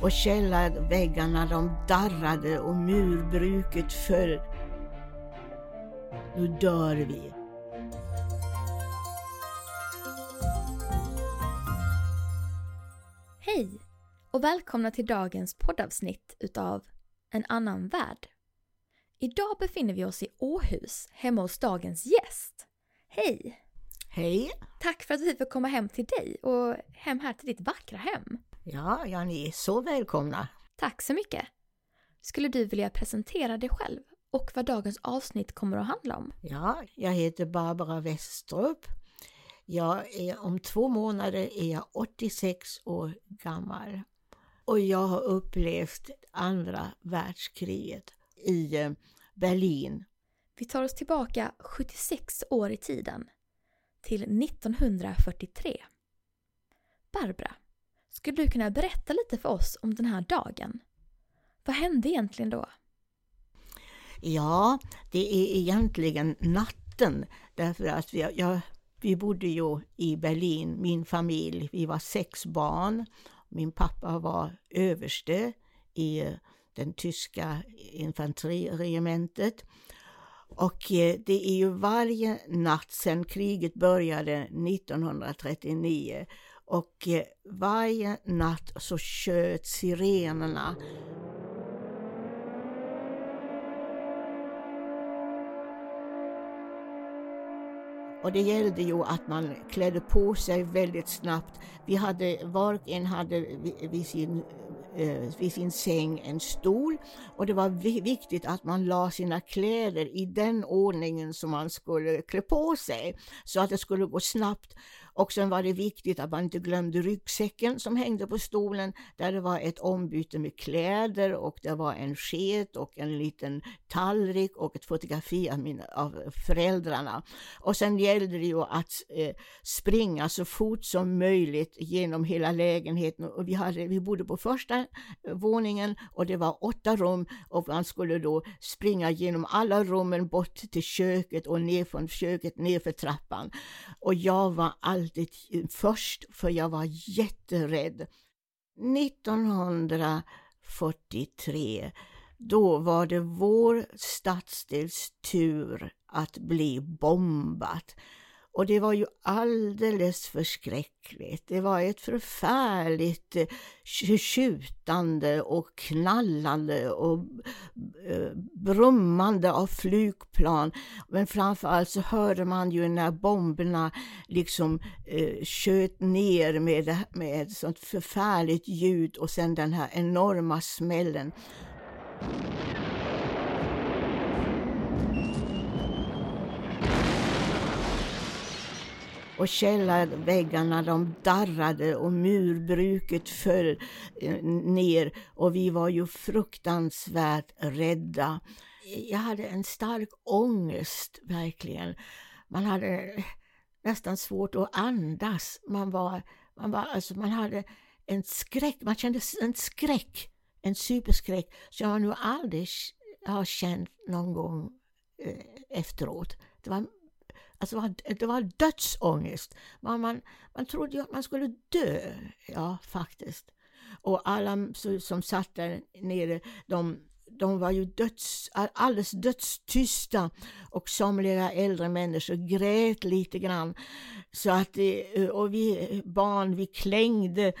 och källarväggarna de darrade och murbruket föll. Nu dör vi. Hej och välkomna till dagens poddavsnitt utav En annan värld. Idag befinner vi oss i Åhus, hemma hos dagens gäst. Hej! Hej! Tack för att vi får komma hem till dig och hem här till ditt vackra hem. Ja, ja, ni är så välkomna. Tack så mycket! Skulle du vilja presentera dig själv och vad dagens avsnitt kommer att handla om? Ja, jag heter Barbara Westrup. Jag är, om två månader är jag 86 år gammal. Och jag har upplevt andra världskriget i eh, Berlin. Vi tar oss tillbaka 76 år i tiden, till 1943. Barbara, skulle du kunna berätta lite för oss om den här dagen? Vad hände egentligen då? Ja, det är egentligen natten därför att vi, jag, vi bodde ju i Berlin, min familj, vi var sex barn. Min pappa var överste i eh, den tyska infanteriregementet. Och eh, det är ju varje natt sedan kriget började 1939 och eh, varje natt så tjöt sirenerna Och det gällde ju att man klädde på sig väldigt snabbt. Vi hade, var och en hade vid sin, eh, vid sin säng en stol och det var viktigt att man la sina kläder i den ordningen som man skulle klä på sig så att det skulle gå snabbt. Och sen var det viktigt att man inte glömde ryggsäcken som hängde på stolen där det var ett ombyte med kläder och det var en sked och en liten tallrik och ett fotografi av, mina, av föräldrarna. Och sen gällde det ju att eh, springa så fort som möjligt genom hela lägenheten och vi, hade, vi bodde på första eh, våningen och det var åtta rum och man skulle då springa genom alla rummen bort till köket och ner från köket ner för trappan. Och jag var väldigt först för jag var jätterädd. 1943 då var det vår stadsdels tur att bli bombat. Och det var ju alldeles förskräckligt. Det var ett förfärligt eh, tjutande och knallande och eh, brummande av flygplan. Men framförallt så hörde man ju när bomberna liksom eh, sköt ner med, med ett sånt förfärligt ljud och sen den här enorma smällen. Och källarväggarna de darrade och murbruket föll eh, ner och vi var ju fruktansvärt rädda. Jag hade en stark ångest, verkligen. Man hade eh, nästan svårt att andas. Man var, man var, alltså man hade en skräck, man kände en skräck, en superskräck som jag nog aldrig har känt någon gång eh, efteråt. Det var Alltså det var dödsångest. Man, man, man trodde ju att man skulle dö. Ja, faktiskt. Och alla som satt där nere, de, de var ju döds, alldeles dödstysta och somliga äldre människor grät lite grann. Så att, eh, och vi eh, barn, vi klängde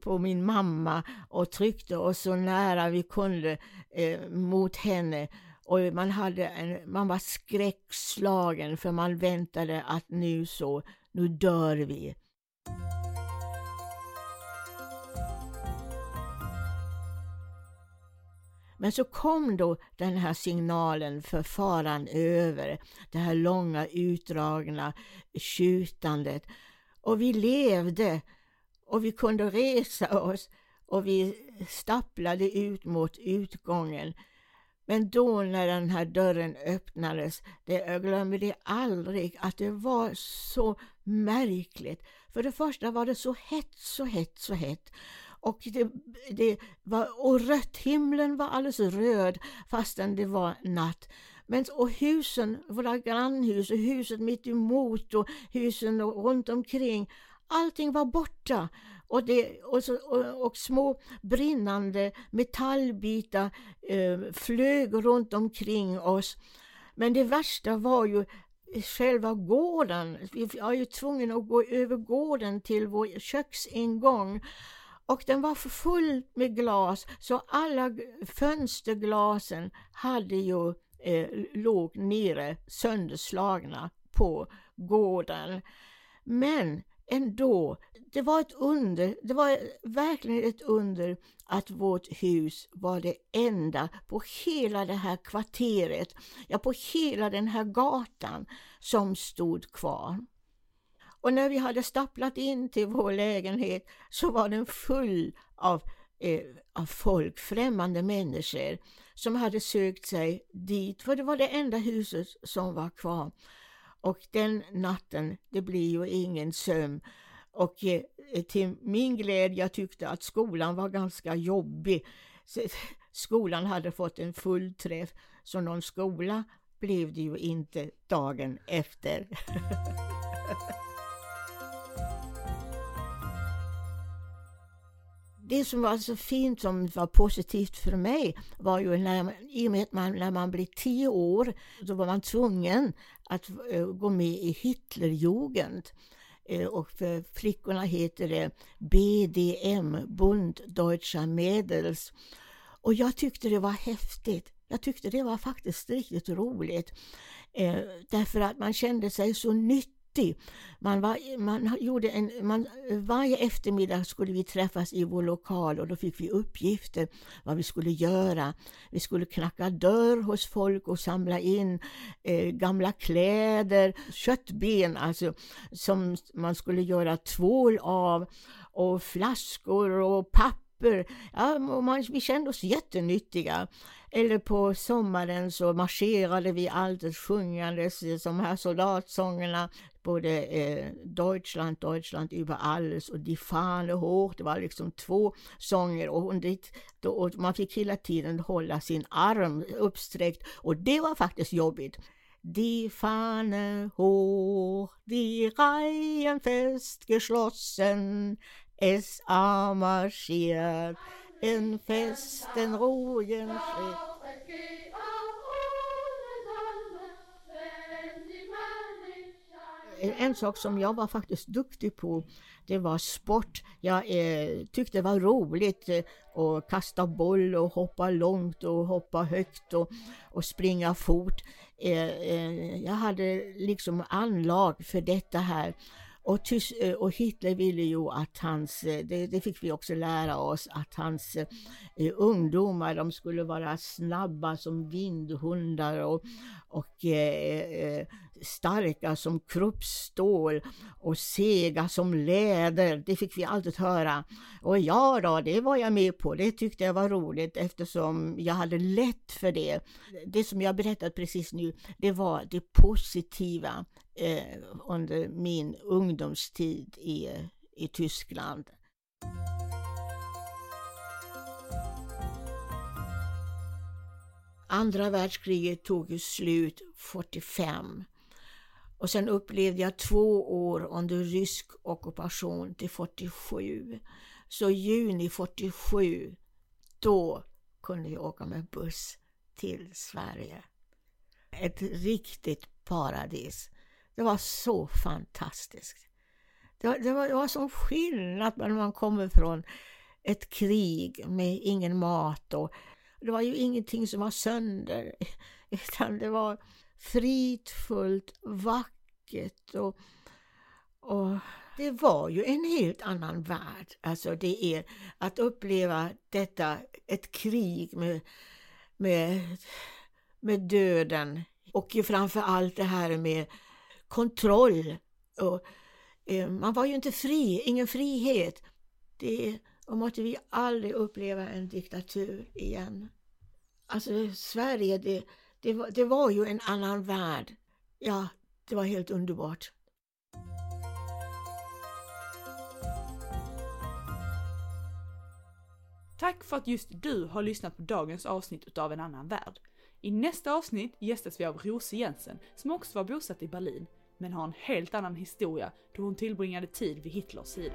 på min mamma och tryckte oss så nära vi kunde eh, mot henne och man, hade en, man var skräckslagen för man väntade att nu så, nu dör vi. Men så kom då den här signalen för faran över, det här långa utdragna tjutandet. Och vi levde och vi kunde resa oss och vi stapplade ut mot utgången. Men då när den här dörren öppnades, det, jag glömmer det aldrig, att det var så märkligt. För det första var det så hett, så hett, så hett. Och, det, det var, och rött, himlen var alldeles röd fastän det var natt. Men, och husen, våra grannhus och huset mitt emot och husen runt omkring, Allting var borta och, det, och, så, och, och små brinnande metallbitar eh, flög runt omkring oss. Men det värsta var ju själva gården. Vi var ju tvungna att gå över gården till vår köksingång och den var full med glas så alla fönsterglasen hade ju eh, låg nere sönderslagna på gården. Men ändå, det var ett under, det var verkligen ett under att vårt hus var det enda på hela det här kvarteret, ja på hela den här gatan som stod kvar. Och när vi hade staplat in till vår lägenhet så var den full av, eh, av folk, främmande människor som hade sökt sig dit, för det var det enda huset som var kvar. Och den natten, det blir ju ingen sömn. Och eh, till min glädje, jag tyckte att skolan var ganska jobbig. Så, skolan hade fått en fullträff, så någon skola blev det ju inte dagen efter. det som var så fint, som var positivt för mig, var ju när, i och med att man, när man blev tio år, så var man tvungen att uh, gå med i Hitlerjugend. Uh, och för flickorna heter det BDM, Bund Deutscher Mädels. Och jag tyckte det var häftigt. Jag tyckte det var faktiskt riktigt roligt. Uh, därför att man kände sig så nyttig nyttig. Man, var, man gjorde en, man, varje eftermiddag skulle vi träffas i vår lokal och då fick vi uppgifter vad vi skulle göra. Vi skulle knacka dörr hos folk och samla in eh, gamla kläder, köttben alltså, som man skulle göra tvål av och flaskor och papper. Ja, man, vi kände oss jättenyttiga. Eller på sommaren så marscherade vi alltid sjungandes eh, de här soldatsångerna både eh, Deutschland, Deutschland über alles och Die Fahne hoch. Det var liksom två sånger och, dit, då, och man fick hela tiden hålla sin arm uppsträckt och det var faktiskt jobbigt. Die Fahne hoch, die Reihen fest geschlossen, es marschiert en festen Ruhen Schritt. En sak som jag var faktiskt duktig på, det var sport. Jag eh, tyckte det var roligt eh, att kasta boll och hoppa långt och hoppa högt och, och springa fort. Eh, eh jag hade liksom anlag för detta här. Och, Tys eh, och Hitler ville ju att hans, eh, det, det, fick vi också lära oss, att hans eh, ungdomar de skulle vara snabba som vindhundar och, och eh, eh starka som kruppstål och sega som läder. Det fick vi alltid höra. Och ja då, det var jag med på. Det tyckte jag var roligt eftersom jag hade lätt för det. Det som jag berättat precis nu, det var det positiva eh, under min ungdomstid i, i Tyskland. Andra världskriget tog slut 45 och sen upplevde jag två år under rysk ockupation till 47. Så juni 47, då kunde jag åka med buss till Sverige. Ett riktigt paradis. Det var så fantastiskt. Det var, det var, det var sån skillnad när man kommer från ett krig med ingen mat och det var ju ingenting som var sönder utan det var fridfullt, vackert och, och det var ju en helt annan värld. Alltså det är att uppleva detta, ett krig med, med, med döden och framför allt det här med kontroll. Och, eh, man var ju inte fri, ingen frihet. Det och måtte vi aldrig uppleva en diktatur igen. Alltså Sverige, det, det, var, det var ju en annan värld. Ja, det var helt underbart. Tack för att just du har lyssnat på dagens avsnitt utav En annan värld. I nästa avsnitt gästas vi av Rose Jensen som också var bosatt i Berlin. men har en helt annan historia då hon tillbringade tid vid Hitlers sida.